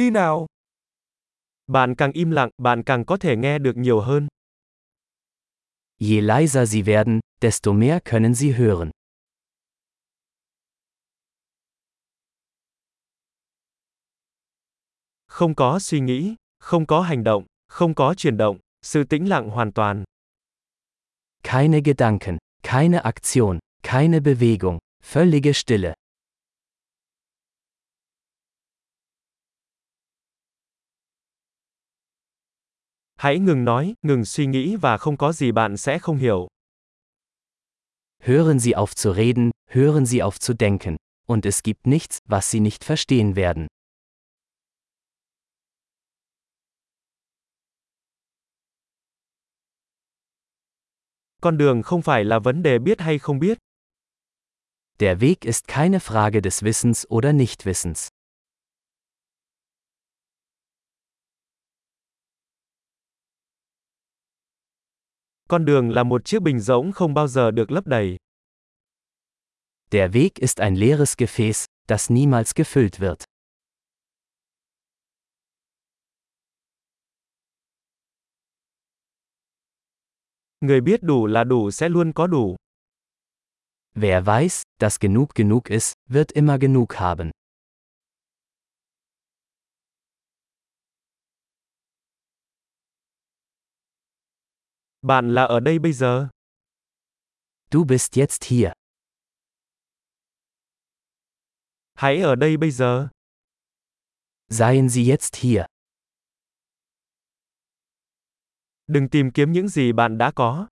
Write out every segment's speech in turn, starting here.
đi nào. Bạn càng im lặng, bạn càng có thể nghe được nhiều hơn. Je leiser Sie werden, desto mehr können Sie hören. Không có suy nghĩ, không có hành động, không có chuyển động, sự tĩnh lặng hoàn toàn. Keine Gedanken, keine Aktion, keine Bewegung, völlige Stille. Hãy ngừng nói, ngừng suy nghĩ và không có gì bạn sẽ không hiểu. Hören Sie auf zu reden, hören Sie auf zu denken, und es gibt nichts, was Sie nicht verstehen werden. Con đường không phải là vấn đề biết hay không biết. Der Weg ist keine Frage des Wissens oder Nichtwissens. Con đường là một chiếc bình rỗng không bao giờ được lấp đầy. Der Weg ist ein leeres Gefäß, das niemals gefüllt wird. Người biết đủ là đủ sẽ luôn có đủ. Wer weiß, dass genug genug ist, wird immer genug haben. Bạn là ở đây bây giờ. Du bist jetzt hier. Hãy ở đây bây giờ. Seien Sie jetzt hier. Đừng tìm kiếm những gì bạn đã có.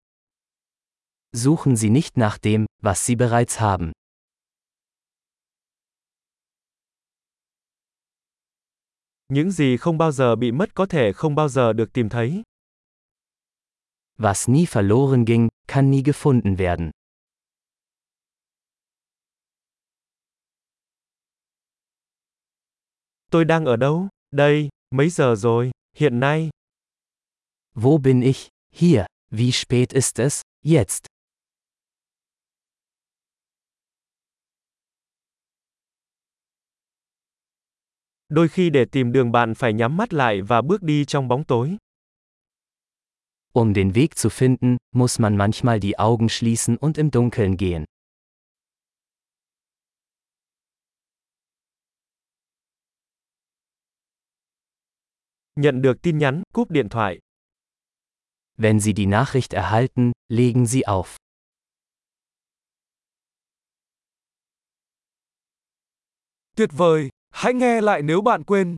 Suchen Sie nicht nach dem, was Sie bereits haben. Những gì không bao giờ bị mất có thể không bao giờ được tìm thấy. Was nie verloren ging, kann nie gefunden werden. Tôi đang ở đâu? Đây, mấy giờ rồi? Hiện nay. Wo bin ich? Hier. Wie spät ist es? Jetzt. Đôi khi để tìm đường bạn phải nhắm mắt lại và bước đi trong bóng tối. Um den Weg zu finden, muss man manchmal die Augen schließen und im Dunkeln gehen. Nhận được tin nhắn, cúp điện thoại. Wenn Sie die Nachricht erhalten, legen Sie auf. Tuyệt vời, hãy nghe lại nếu bạn quên.